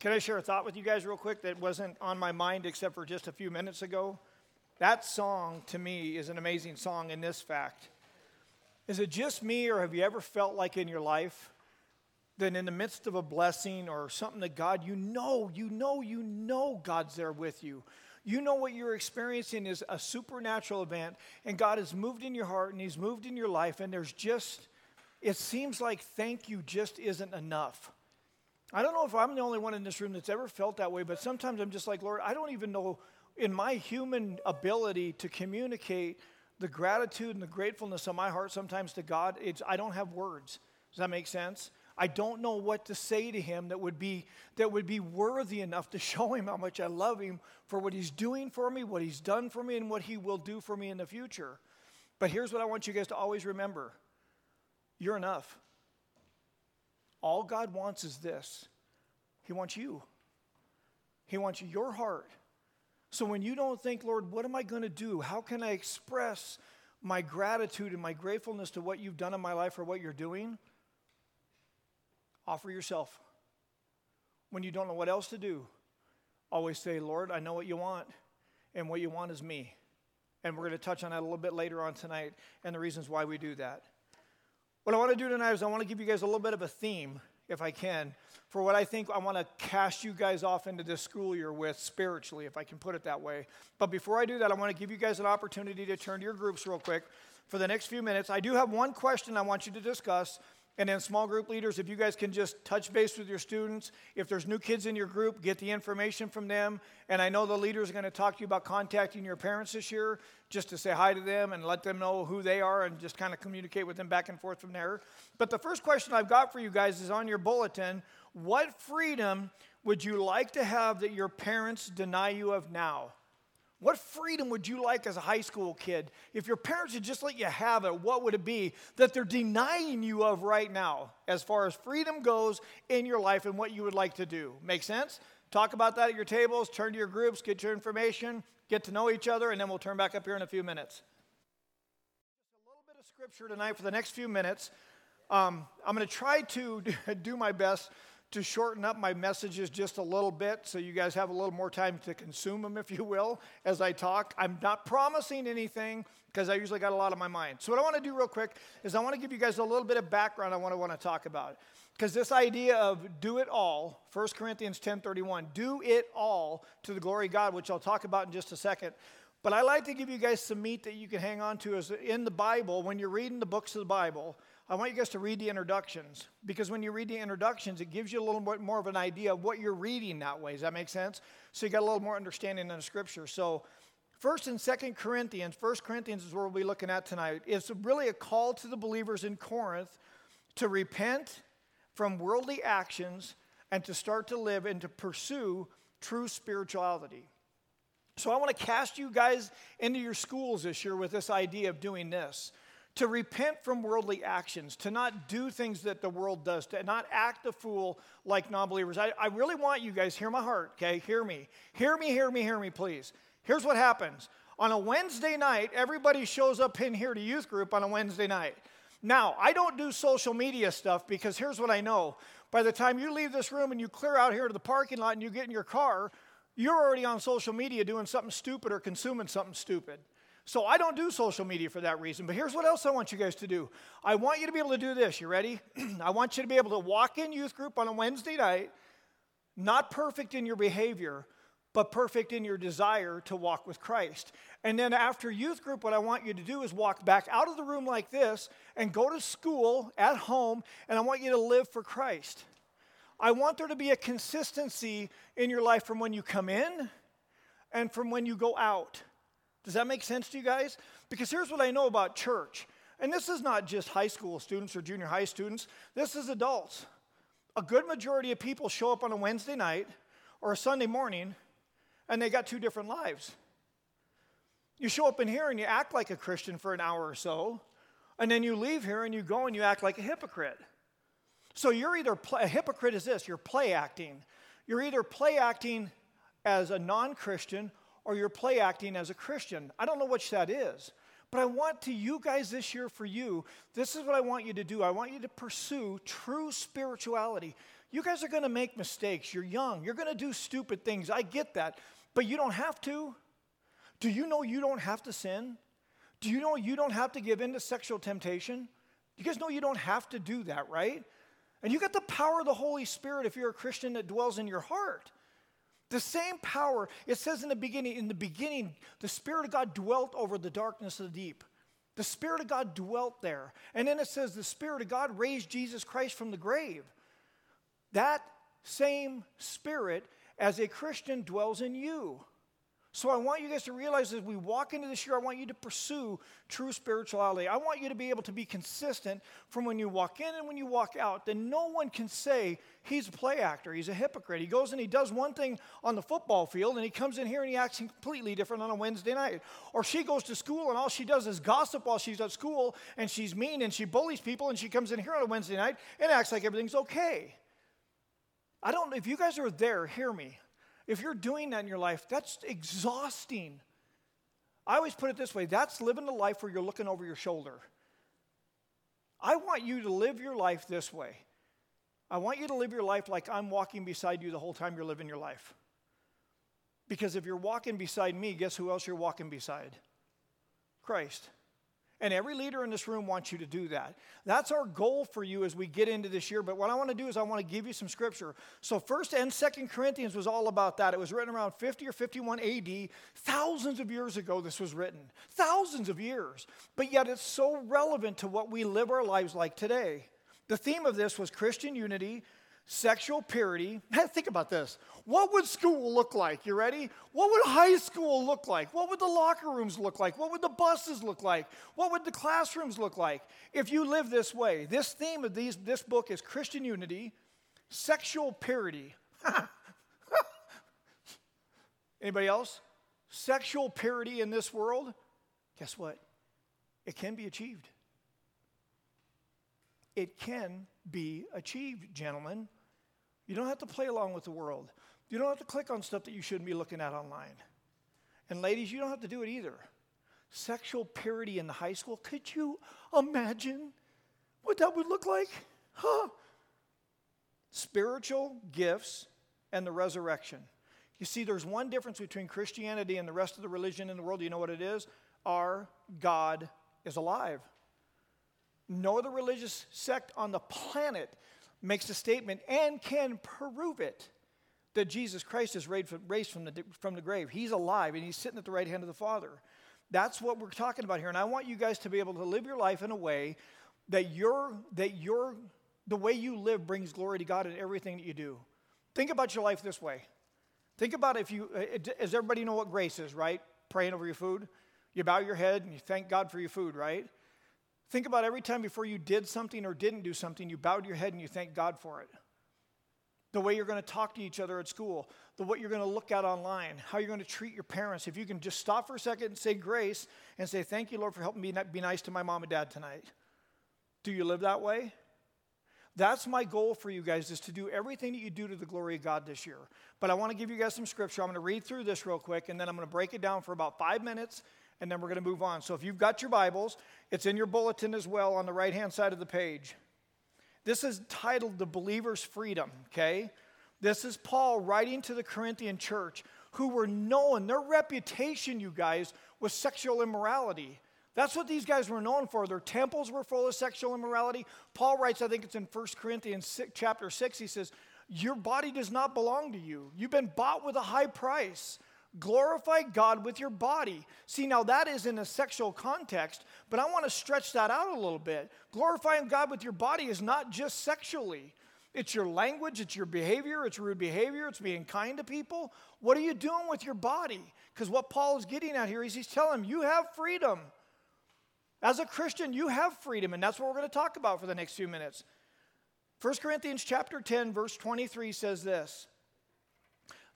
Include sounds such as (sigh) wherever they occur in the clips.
Can I share a thought with you guys real quick that wasn't on my mind except for just a few minutes ago? That song to me is an amazing song in this fact. Is it just me, or have you ever felt like in your life that in the midst of a blessing or something that God, you know, you know, you know God's there with you? You know what you're experiencing is a supernatural event, and God has moved in your heart and He's moved in your life, and there's just, it seems like thank you just isn't enough. I don't know if I'm the only one in this room that's ever felt that way, but sometimes I'm just like, Lord, I don't even know in my human ability to communicate the gratitude and the gratefulness of my heart sometimes to God, it's, I don't have words. Does that make sense? I don't know what to say to him that would be that would be worthy enough to (laughs) show him how much I love him for what he's doing for me, what he's done for me, and what he will do for me in the future. But here's what I want you guys to always remember. You're enough. All God wants is this. He wants you. He wants your heart. So when you don't think, Lord, what am I going to do? How can I express my gratitude and my gratefulness to what you've done in my life or what you're doing? Offer yourself. When you don't know what else to do, always say, Lord, I know what you want, and what you want is me. And we're going to touch on that a little bit later on tonight and the reasons why we do that. What I want to do tonight is I want to give you guys a little bit of a theme, if I can, for what I think I want to cast you guys off into this school year with spiritually, if I can put it that way. But before I do that, I want to give you guys an opportunity to turn to your groups real quick for the next few minutes. I do have one question I want you to discuss and then, small group leaders, if you guys can just touch base with your students. If there's new kids in your group, get the information from them. And I know the leaders are going to talk to you about contacting your parents this year just to say hi to them and let them know who they are and just kind of communicate with them back and forth from there. But the first question I've got for you guys is on your bulletin What freedom would you like to have that your parents deny you of now? What freedom would you like as a high school kid? If your parents had just let you have it, what would it be that they're denying you of right now as far as freedom goes in your life and what you would like to do? Make sense? Talk about that at your tables, turn to your groups, get your information, get to know each other, and then we'll turn back up here in a few minutes. A little bit of scripture tonight for the next few minutes. Um, I'm going to try to (laughs) do my best to shorten up my messages just a little bit so you guys have a little more time to consume them, if you will, as I talk. I'm not promising anything because I usually got a lot on my mind. So, what I want to do real quick is I want to give you guys a little bit of background on what I want to talk about. Because this idea of do it all, 1 Corinthians 10 31, do it all to the glory of God, which I'll talk about in just a second. But I like to give you guys some meat that you can hang on to as in the Bible, when you're reading the books of the Bible, I want you guys to read the introductions because when you read the introductions, it gives you a little bit more of an idea of what you're reading that way. Does that make sense? So you got a little more understanding in the scripture. So, First and Second Corinthians, First Corinthians is where we'll be looking at tonight. It's really a call to the believers in Corinth to repent from worldly actions and to start to live and to pursue true spirituality. So I want to cast you guys into your schools this year with this idea of doing this to repent from worldly actions, to not do things that the world does, to not act a fool like non believers. I, I really want you guys, hear my heart, okay? Hear me. Hear me, hear me, hear me, please. Here's what happens on a Wednesday night, everybody shows up in here to youth group on a Wednesday night. Now, I don't do social media stuff because here's what I know. By the time you leave this room and you clear out here to the parking lot and you get in your car, you're already on social media doing something stupid or consuming something stupid. So I don't do social media for that reason. But here's what else I want you guys to do. I want you to be able to do this. You ready? (clears throat) I want you to be able to walk in youth group on a Wednesday night, not perfect in your behavior, but perfect in your desire to walk with Christ. And then after youth group, what I want you to do is walk back out of the room like this and go to school at home, and I want you to live for Christ. I want there to be a consistency in your life from when you come in and from when you go out. Does that make sense to you guys? Because here's what I know about church. And this is not just high school students or junior high students, this is adults. A good majority of people show up on a Wednesday night or a Sunday morning and they got two different lives. You show up in here and you act like a Christian for an hour or so, and then you leave here and you go and you act like a hypocrite. So you're either play, a hypocrite is this, you're play acting. You're either play acting as a non Christian or you're play acting as a Christian. I don't know which that is. But I want to you guys this year for you, this is what I want you to do. I want you to pursue true spirituality. You guys are going to make mistakes. You're young. You're going to do stupid things. I get that. But you don't have to. Do you know you don't have to sin? Do you know you don't have to give in to sexual temptation? You guys know you don't have to do that, right? And you got the power of the Holy Spirit if you're a Christian that dwells in your heart. The same power, it says in the beginning, in the beginning, the Spirit of God dwelt over the darkness of the deep. The Spirit of God dwelt there. And then it says the Spirit of God raised Jesus Christ from the grave. That same Spirit, as a Christian, dwells in you. So I want you guys to realize as we walk into this year, I want you to pursue true spirituality. I want you to be able to be consistent from when you walk in and when you walk out. Then no one can say he's a play actor, he's a hypocrite. He goes and he does one thing on the football field and he comes in here and he acts completely different on a Wednesday night. Or she goes to school and all she does is gossip while she's at school and she's mean and she bullies people and she comes in here on a Wednesday night and acts like everything's okay. I don't if you guys are there, hear me. If you're doing that in your life, that's exhausting. I always put it this way that's living a life where you're looking over your shoulder. I want you to live your life this way. I want you to live your life like I'm walking beside you the whole time you're living your life. Because if you're walking beside me, guess who else you're walking beside? Christ. And every leader in this room wants you to do that. That's our goal for you as we get into this year. But what I want to do is I want to give you some scripture. So, 1st and 2nd Corinthians was all about that. It was written around 50 or 51 AD. Thousands of years ago, this was written. Thousands of years. But yet, it's so relevant to what we live our lives like today. The theme of this was Christian unity, sexual purity. Think about this. What would school look like? You ready? What would high school look like? What would the locker rooms look like? What would the buses look like? What would the classrooms look like if you live this way? This theme of these, this book is Christian unity, sexual purity. (laughs) Anybody else? Sexual purity in this world? Guess what? It can be achieved. It can be achieved, gentlemen. You don't have to play along with the world. You don't have to click on stuff that you shouldn't be looking at online. And ladies, you don't have to do it either. Sexual purity in the high school, could you imagine what that would look like? Huh? Spiritual gifts and the resurrection. You see, there's one difference between Christianity and the rest of the religion in the world. Do you know what it is? Our God is alive. No other religious sect on the planet makes a statement and can prove it that Jesus Christ is raised from the, from the grave. He's alive and he's sitting at the right hand of the Father. That's what we're talking about here. And I want you guys to be able to live your life in a way that your that your the way you live brings glory to God in everything that you do. Think about your life this way. Think about if you, uh, does everybody know what grace is, right? Praying over your food. You bow your head and you thank God for your food, right? Think about every time before you did something or didn't do something, you bowed your head and you thanked God for it. The way you're going to talk to each other at school, the what you're going to look at online, how you're going to treat your parents. If you can just stop for a second and say grace and say, Thank you, Lord, for helping me be nice to my mom and dad tonight. Do you live that way? That's my goal for you guys is to do everything that you do to the glory of God this year. But I want to give you guys some scripture. I'm going to read through this real quick and then I'm going to break it down for about five minutes and then we're going to move on. So if you've got your Bibles, it's in your bulletin as well on the right hand side of the page. This is titled The Believer's Freedom, okay? This is Paul writing to the Corinthian church who were known, their reputation, you guys, was sexual immorality. That's what these guys were known for. Their temples were full of sexual immorality. Paul writes, I think it's in 1 Corinthians 6, chapter 6, he says, Your body does not belong to you. You've been bought with a high price. Glorify God with your body. See, now that is in a sexual context, but I want to stretch that out a little bit. Glorifying God with your body is not just sexually, it's your language, it's your behavior, it's rude behavior, it's being kind to people. What are you doing with your body? Because what Paul is getting at here is he's telling them, you have freedom. As a Christian, you have freedom, and that's what we're going to talk about for the next few minutes. 1 Corinthians chapter 10, verse 23 says this.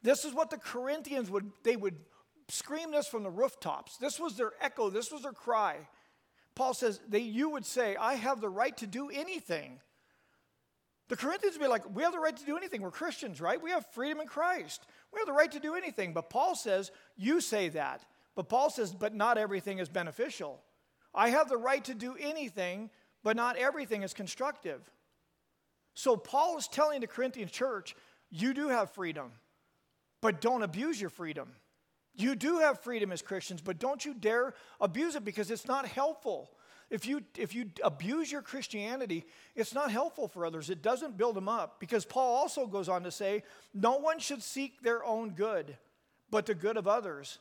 This is what the Corinthians would, they would scream this from the rooftops. This was their echo, this was their cry. Paul says, You would say, I have the right to do anything. The Corinthians would be like, We have the right to do anything. We're Christians, right? We have freedom in Christ. We have the right to do anything. But Paul says, You say that. But Paul says, But not everything is beneficial. I have the right to do anything, but not everything is constructive. So Paul is telling the Corinthian church, you do have freedom, but don't abuse your freedom. You do have freedom as Christians, but don't you dare abuse it because it's not helpful. If you, if you abuse your Christianity, it's not helpful for others. It doesn't build them up. Because Paul also goes on to say, no one should seek their own good, but the good of others.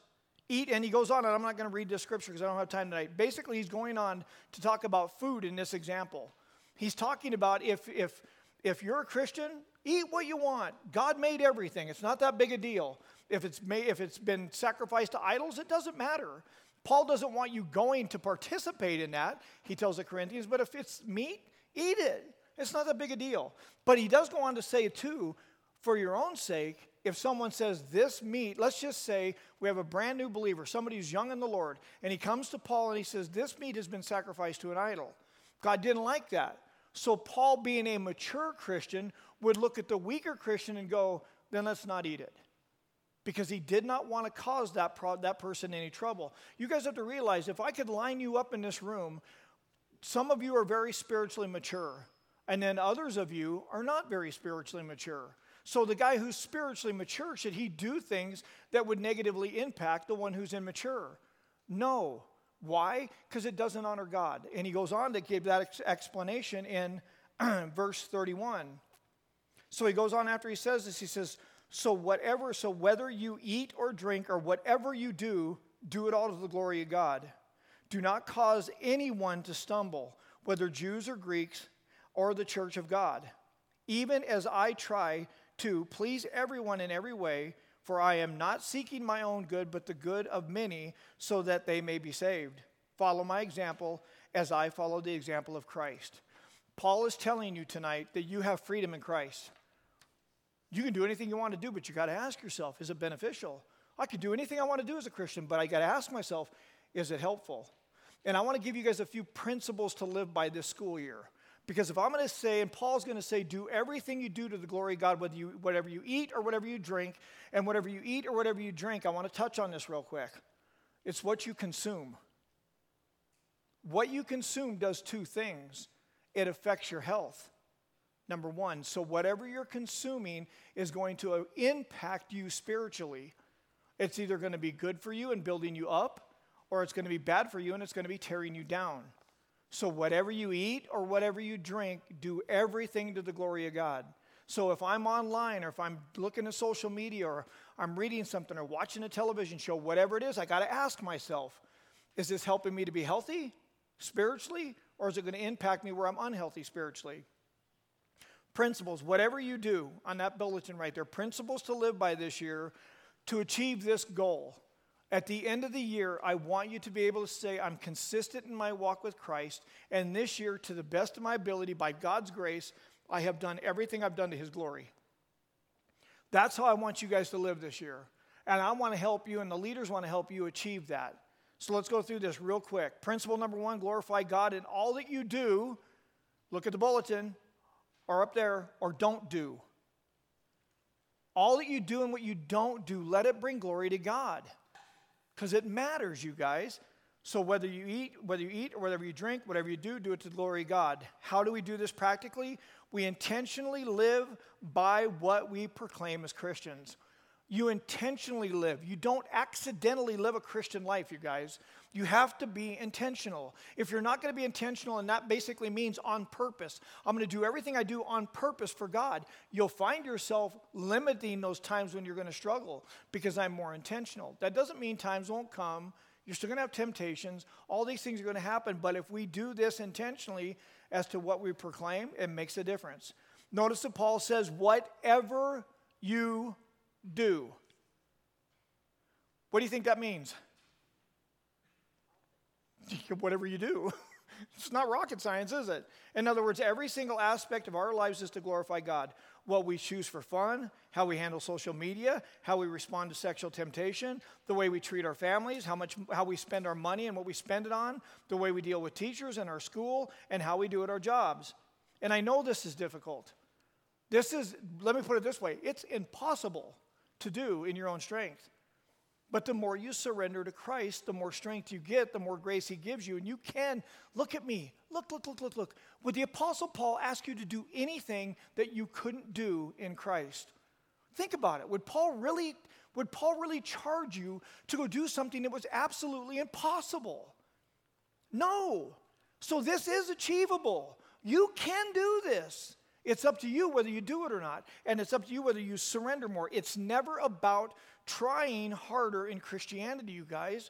Eat, and he goes on, and I'm not going to read this scripture because I don't have time tonight. Basically, he's going on to talk about food in this example. He's talking about if, if, if you're a Christian, eat what you want. God made everything. It's not that big a deal. If it's, made, if it's been sacrificed to idols, it doesn't matter. Paul doesn't want you going to participate in that, he tells the Corinthians, but if it's meat, eat it. It's not that big a deal. But he does go on to say, too, for your own sake, if someone says this meat, let's just say we have a brand new believer, somebody who's young in the Lord, and he comes to Paul and he says, This meat has been sacrificed to an idol. God didn't like that. So, Paul, being a mature Christian, would look at the weaker Christian and go, Then let's not eat it because he did not want to cause that, pro- that person any trouble. You guys have to realize if I could line you up in this room, some of you are very spiritually mature, and then others of you are not very spiritually mature. So the guy who's spiritually mature, should he do things that would negatively impact the one who's immature? No. Why? Because it doesn't honor God. And he goes on to give that ex- explanation in (clears throat) verse 31. So he goes on after he says this, he says, so, whatever, so whether you eat or drink or whatever you do, do it all to the glory of God. Do not cause anyone to stumble, whether Jews or Greeks or the church of God, even as I try to please everyone in every way, for I am not seeking my own good, but the good of many, so that they may be saved. Follow my example as I follow the example of Christ. Paul is telling you tonight that you have freedom in Christ. You can do anything you want to do, but you got to ask yourself, is it beneficial? I can do anything I want to do as a Christian, but I got to ask myself, is it helpful? And I want to give you guys a few principles to live by this school year. Because if I'm going to say, and Paul's going to say, do everything you do to the glory of God, whether you, whatever you eat or whatever you drink, and whatever you eat or whatever you drink, I want to touch on this real quick. It's what you consume. What you consume does two things it affects your health number one. So, whatever you're consuming is going to uh, impact you spiritually. It's either going to be good for you and building you up, or it's going to be bad for you and it's going to be tearing you down. So, whatever you eat or whatever you drink, do everything to the glory of God. So, if I'm online or if I'm looking at social media or I'm reading something or watching a television show, whatever it is, I got to ask myself is this helping me to be healthy spiritually, or is it going to impact me where I'm unhealthy spiritually? Principles, whatever you do on that bulletin right there, principles to live by this year to achieve this goal. At the end of the year, I want you to be able to say, I'm consistent in my walk with Christ, and this year, to the best of my ability, by God's grace, I have done everything I've done to His glory. That's how I want you guys to live this year. And I want to help you, and the leaders want to help you achieve that. So let's go through this real quick. Principle number one glorify God in all that you do. Look at the bulletin or up there or don't do. All that you do and what you don't do, let it bring glory to God. Because it matters, you guys. So whether you eat, whether you eat or whatever you drink, whatever you do, do it to the glory of God. How do we do this practically? We intentionally live by what we proclaim as Christians. You intentionally live. You don't accidentally live a Christian life, you guys. You have to be intentional. If you're not going to be intentional, and that basically means on purpose, I'm going to do everything I do on purpose for God, you'll find yourself limiting those times when you're going to struggle because I'm more intentional. That doesn't mean times won't come. You're still going to have temptations. All these things are going to happen. But if we do this intentionally as to what we proclaim, it makes a difference. Notice that Paul says, whatever you do. What do you think that means? (laughs) whatever you do. (laughs) it's not rocket science, is it? In other words, every single aspect of our lives is to glorify God. What we choose for fun, how we handle social media, how we respond to sexual temptation, the way we treat our families, how much how we spend our money and what we spend it on, the way we deal with teachers in our school, and how we do at our jobs. And I know this is difficult. This is, let me put it this way, it's impossible to do in your own strength. But the more you surrender to Christ, the more strength you get, the more grace He gives you. And you can look at me. Look, look, look, look, look. Would the Apostle Paul ask you to do anything that you couldn't do in Christ? Think about it. Would Paul really, would Paul really charge you to go do something that was absolutely impossible? No. So this is achievable. You can do this. It's up to you whether you do it or not. And it's up to you whether you surrender more. It's never about trying harder in Christianity, you guys.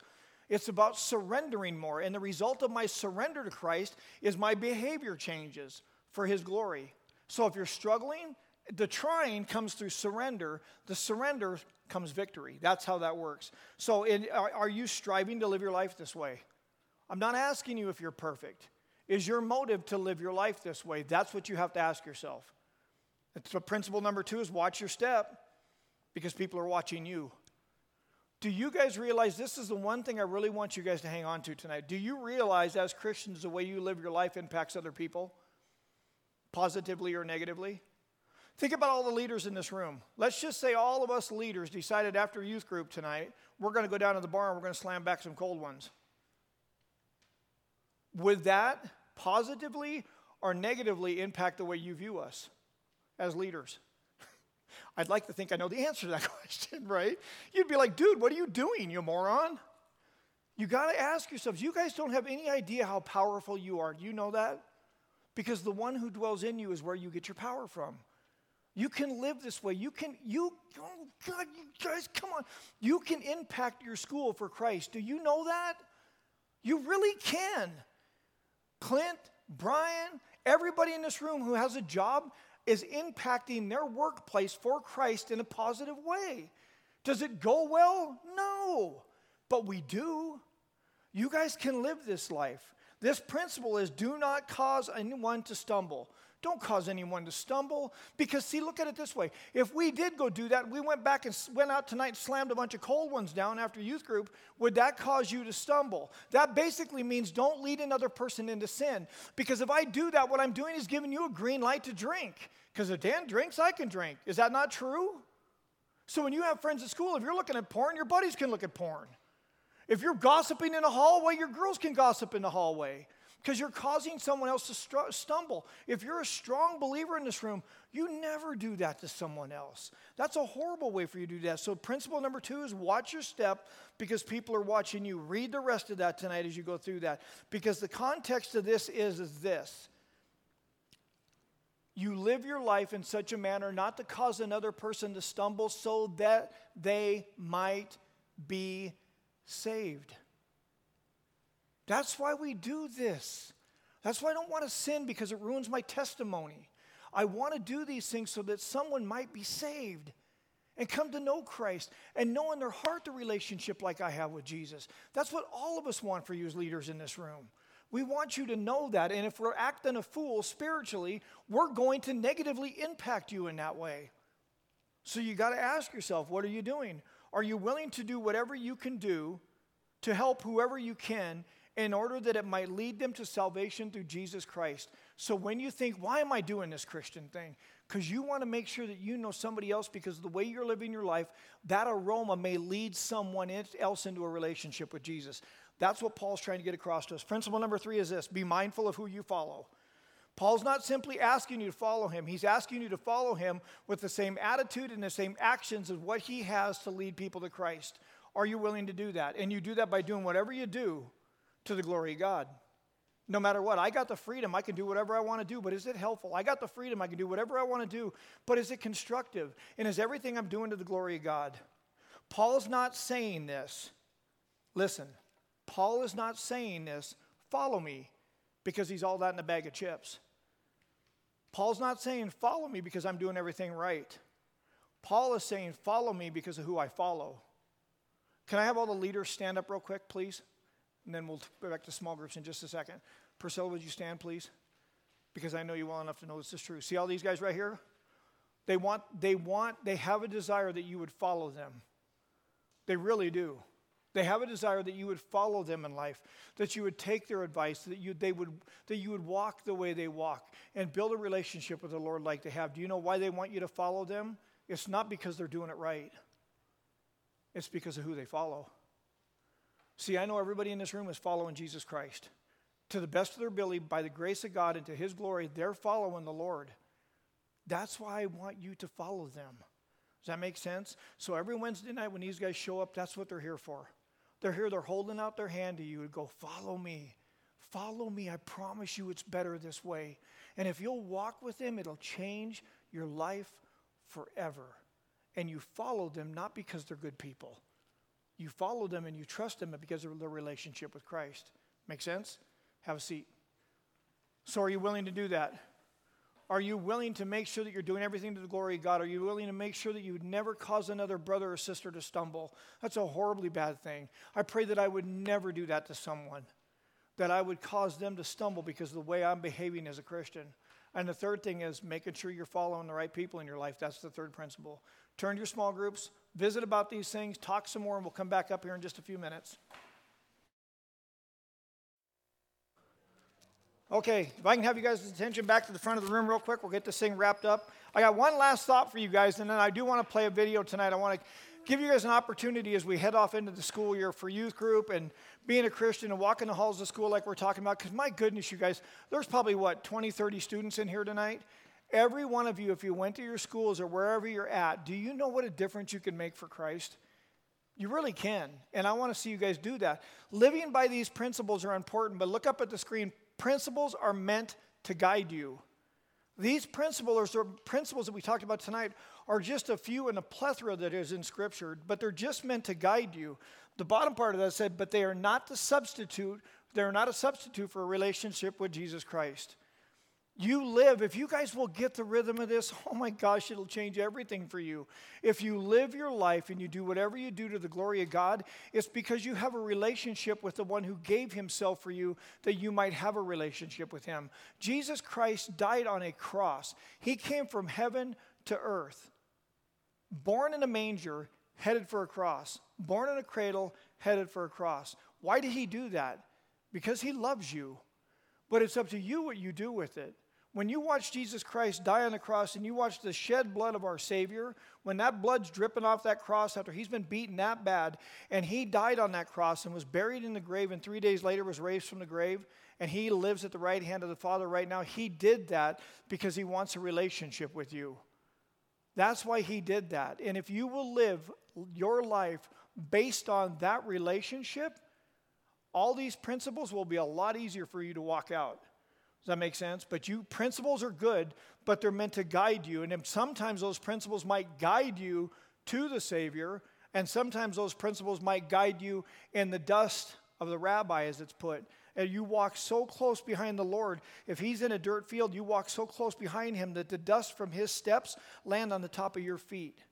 It's about surrendering more. And the result of my surrender to Christ is my behavior changes for His glory. So if you're struggling, the trying comes through surrender, the surrender comes victory. That's how that works. So, in, are, uh, are you striving to live your life this way? I'm not asking you if you're perfect. Is your motive to live your life this way? That's what you have to ask yourself. So principle number two is watch your step because people are watching you. Do you guys realize this is the one thing I really want you guys to hang on to tonight? Do you realize as Christians the way you live your life impacts other people, positively or negatively? Think about all the leaders in this room. Let's just say all of us leaders decided after youth group tonight, we're going to go down to the bar and we're going to slam back some cold ones. Would that positively or negatively impact the way you view us as leaders? (laughs) I'd like to think I know the answer to that (laughs) question, right? You'd be like, dude, what are you doing, you moron? You got to ask yourselves, you guys don't have any idea how powerful you are. Do you know that? Because the one who dwells in you is where you get your power from. You can live this way. You can, you, oh God, you guys, come on. You can impact your school for Christ. Do you know that? You really can. Clint, Brian, everybody in this room who has a job, is impacting their workplace for Christ in a positive way. Does it go well? No, but we do. You guys can live this life. This principle is do not cause anyone to stumble. Don't cause anyone to stumble. Because, see, look at it this way. If we did go do that, we went back and went out tonight and slammed a bunch of cold ones down after youth group, would that cause you to stumble? That basically means don't lead another person into sin. Because if I do that, what I'm doing is giving you a green light to drink. Because if Dan drinks, I can drink. Is that not true? So when you have friends at school, if you're looking at porn, your buddies can look at porn. If you're gossiping in a hallway, your girls can gossip in the hallway because you're causing someone else to stumble. If you're a strong believer in this room, you never do that to someone else. That's a horrible way for you to do that. So, principle number two is watch your step because people are watching you. Read the rest of that tonight as you go through that. Because the context of this is, is this you live your life in such a manner not to cause another person to stumble so that they might be saved. That's why we do this. That's why I don't want to sin because it ruins my testimony. I want to do these things so that someone might be saved and come to know Christ and know in their heart the relationship like I have with Jesus. That's what all of us want for you as leaders in this room. We want you to know that. And if we're acting a fool spiritually, we're going to negatively impact you in that way. So you got to ask yourself, what are you doing? Are you willing to do whatever you can do to help whoever you can in order that it might lead them to salvation through Jesus Christ. So when you think, why am I doing this Christian thing? Because you want to make sure that you know somebody else because the way you're living your life, that aroma may lead someone else into a relationship with Jesus. That's what Paul's trying to get across to us. Principle number three is this be mindful of who you follow. Paul's not simply asking you to follow him, he's asking you to follow him with the same attitude and the same actions as what he has to lead people to Christ. Are you willing to do that? And you do that by doing whatever you do to the glory of God. No matter what, I got the freedom. I can do whatever I want to do, but is it helpful? I got the freedom. I can do whatever I want to do, but is it constructive? And is everything I'm doing to the glory of God? Paul's not saying this. Listen, Paul is not saying this, follow me, because he's all that in a bag of chips. Paul's not saying, follow me because I'm doing everything right. Paul is saying, follow me because of who I follow. Can I have all the leaders stand up real quick, please? And then we'll go back to small groups in just a second. Priscilla, would you stand, please? Because I know you well enough to know this is true. See all these guys right here? They want, they want, they have a desire that you would follow them. They really do. They have a desire that you would follow them in life, that you would take their advice, that you, they would, that you would walk the way they walk and build a relationship with the Lord like they have. Do you know why they want you to follow them? It's not because they're doing it right. It's because of who they follow. See, I know everybody in this room is following Jesus Christ. To the best of their ability, by the grace of God and to His glory, they're following the Lord. That's why I want you to follow them. Does that make sense? So every Wednesday night when these guys show up, that's what they're here for. They're here, they're holding out their hand to you and go, Follow me. Follow me. I promise you it's better this way. And if you'll walk with them, it'll change your life forever. And you follow them not because they're good people. You follow them and you trust them because of their relationship with Christ. Make sense? Have a seat. So, are you willing to do that? Are you willing to make sure that you're doing everything to the glory of God? Are you willing to make sure that you would never cause another brother or sister to stumble? That's a horribly bad thing. I pray that I would never do that to someone, that I would cause them to stumble because of the way I'm behaving as a Christian. And the third thing is making sure you're following the right people in your life. That's the third principle. Turn to your small groups, visit about these things, talk some more, and we'll come back up here in just a few minutes. Okay, if I can have you guys' attention back to the front of the room real quick, we'll get this thing wrapped up. I got one last thought for you guys, and then I do want to play a video tonight. I want to give you guys an opportunity as we head off into the school year for youth group and being a Christian and walking the halls of school like we're talking about. Because my goodness, you guys, there's probably what, 20, 30 students in here tonight? Every one of you, if you went to your schools or wherever you're at, do you know what a difference you can make for Christ? You really can. And I want to see you guys do that. Living by these principles are important, but look up at the screen Principles are meant to guide you. These principles, or principles that we talked about tonight, are just a few in a plethora that is in Scripture, but they're just meant to guide you. The bottom part of that said, but they are not the substitute. They're not a substitute for a relationship with Jesus Christ. You live, if you guys will get the rhythm of this, (laughs) oh my gosh, it'll change everything for you. If you live your life and you do whatever you do to the glory of God, it's because you have a relationship with the one who gave himself for you that you might have a relationship with him. Jesus Christ died on a cross, he came from heaven to earth, born in a manger, headed for a cross, born in a cradle, headed for a cross. Why did he do that? Because he loves you. But it's up to you what you do with it. When you watch Jesus Christ die on the cross and you watch the shed blood of our Savior, when that blood's dripping off that cross after he's been beaten that bad, and he died on that cross and was buried in the grave, and three days later was raised from the grave, and he lives at the right hand of the Father right now, he did that because he wants a relationship with you. That's why he did that. And if you will live your life based on that relationship, all these principles will be a lot easier for you to walk out. Does that make sense? But you principles are good, but they're meant to guide you. And sometimes those principles might guide you to the Savior, and sometimes those principles might guide you in the dust of the rabbi, as it's put. And you walk so close behind the Lord. If he's in a dirt field, you walk so close behind him that the dust from his steps land on the top of your feet.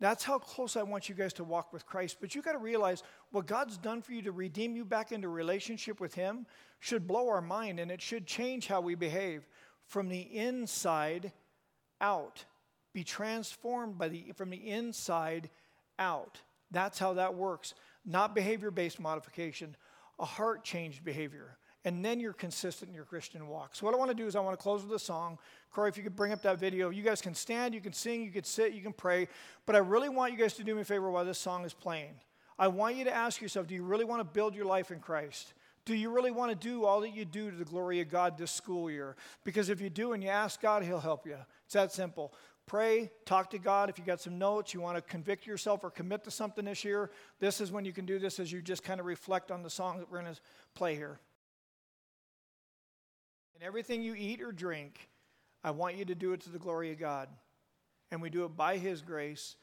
That's how close I want you guys to walk with Christ. But you got to realize what God's done for you to redeem you back into relationship with Him should blow our mind and it should change how we behave from the inside out. Be transformed by the, from the inside out. That's how that works. Not behavior based modification, a heart changed behavior and then you're consistent in your Christian walk. So, what I want to do is, I want to close with a song. Corey, if you could bring up that video, you guys can stand, you can sing, you can sit, you can pray. But I really want you guys to do me a favor while this song is playing. I want you to ask yourself do you really want to build your life in Christ? Do you really want to do all that you do to the glory of God this school year? Because if you do and you ask God, He'll help you. It's that simple. Pray, talk to God. If you got some notes, you want to convict yourself or commit to something this year, this is when you can do this as you just kind of reflect on the song that we're going to play here. And everything you eat or drink, I want you to do it to the glory of God. And we do it by His grace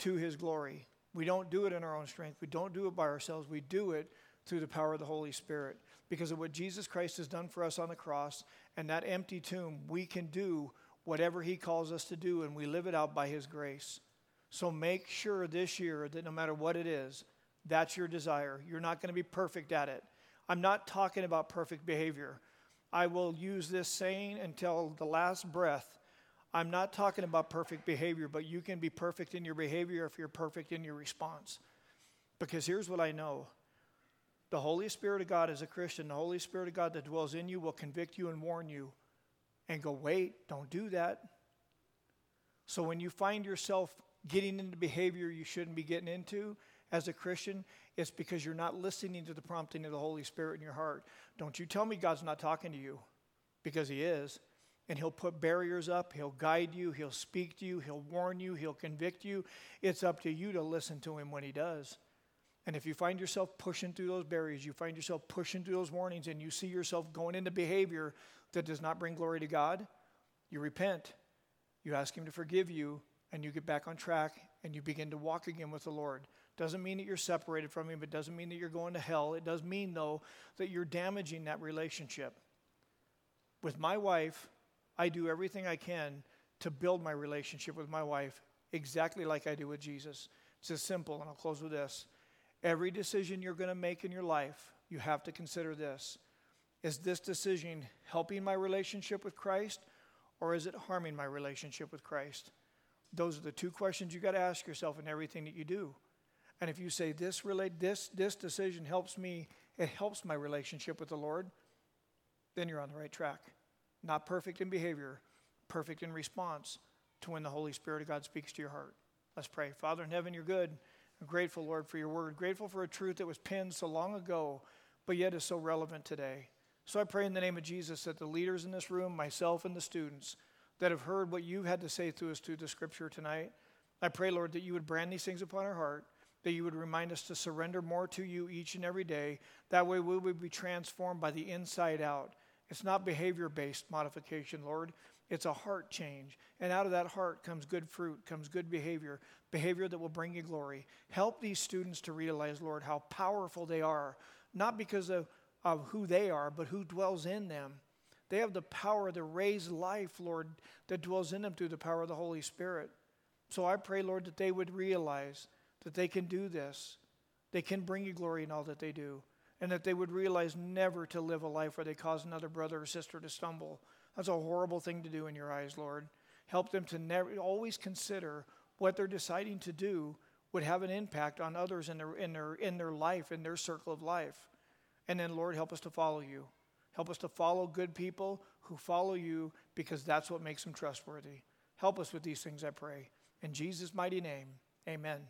to His glory. We don't do it in our own strength. We don't do it by ourselves. We do it through the power of the Holy Spirit. Because of what Jesus Christ has done for us on the cross and that empty tomb, we can do whatever He calls us to do, and we live it out by His grace. So make sure this year that no matter what it is, that's your desire. You're not going to be perfect at it. I'm not talking about perfect behavior. I will use this saying until the last breath. I'm not talking about perfect behavior, but you can be perfect in your behavior if you're perfect in your response. Because here's what I know the Holy Spirit of God as a Christian, the Holy Spirit of God that dwells in you will convict you and warn you and go, wait, don't do that. So when you find yourself getting into behavior you shouldn't be getting into as a Christian, it's because you're not listening to the prompting of the Holy Spirit in your heart. Don't you tell me God's not talking to you, because He is. And He'll put barriers up, He'll guide you, He'll speak to you, He'll warn you, He'll convict you. It's up to you to listen to Him when He does. And if you find yourself pushing through those barriers, you find yourself pushing through those warnings, and you see yourself going into behavior that does not bring glory to God, you repent. You ask Him to forgive you, and you get back on track, and you begin to walk again with the Lord. Doesn't mean that you're separated from Him. It doesn't mean that you're going to hell. It does mean, though, that you're damaging that relationship. With my wife, I do everything I can to build my relationship with my wife exactly like I do with Jesus. It's as simple, and I'll close with this. Every decision you're going to make in your life, you have to consider this. Is this decision helping my relationship with Christ, or is it harming my relationship with Christ? Those are the two questions you got to ask yourself in everything that you do. And if you say this relate this this decision helps me, it helps my relationship with the Lord, then you're on the right track. Not perfect in behavior, perfect in response to when the Holy Spirit of God speaks to your heart. Let's pray. Father in heaven, you're good. I'm grateful, Lord, for your word. Grateful for a truth that was penned so long ago, but yet is so relevant today. So I pray in the name of Jesus that the leaders in this room, myself and the students that have heard what you had to say to us through the scripture tonight, I pray, Lord, that you would brand these things upon our heart that you would remind us to surrender more to you each and every day. That way we would be transformed by the inside out. It's not behavior based modification, Lord. It's a heart change. And out of that heart comes good fruit, comes good behavior, behavior that will bring you glory. Help these students to realize, Lord, how powerful they are, not because of, of who they are, but who dwells in them. They have the power to raise life, Lord, that dwells in them through the power of the Holy Spirit. So I pray, Lord, that they would realize that they can do this. They can bring you glory in all that they do. And that they would realize never to live a life where they cause another brother or sister to stumble. That's a horrible thing to do in your eyes, Lord. Help them to never always consider what they're deciding to do would have an impact on others in their, in their, in their life, in their circle of life. And then, Lord, help us to follow you. Help us to follow good people who follow you because that's what makes them trustworthy. Help us with these things, I pray. In Jesus' mighty name, amen.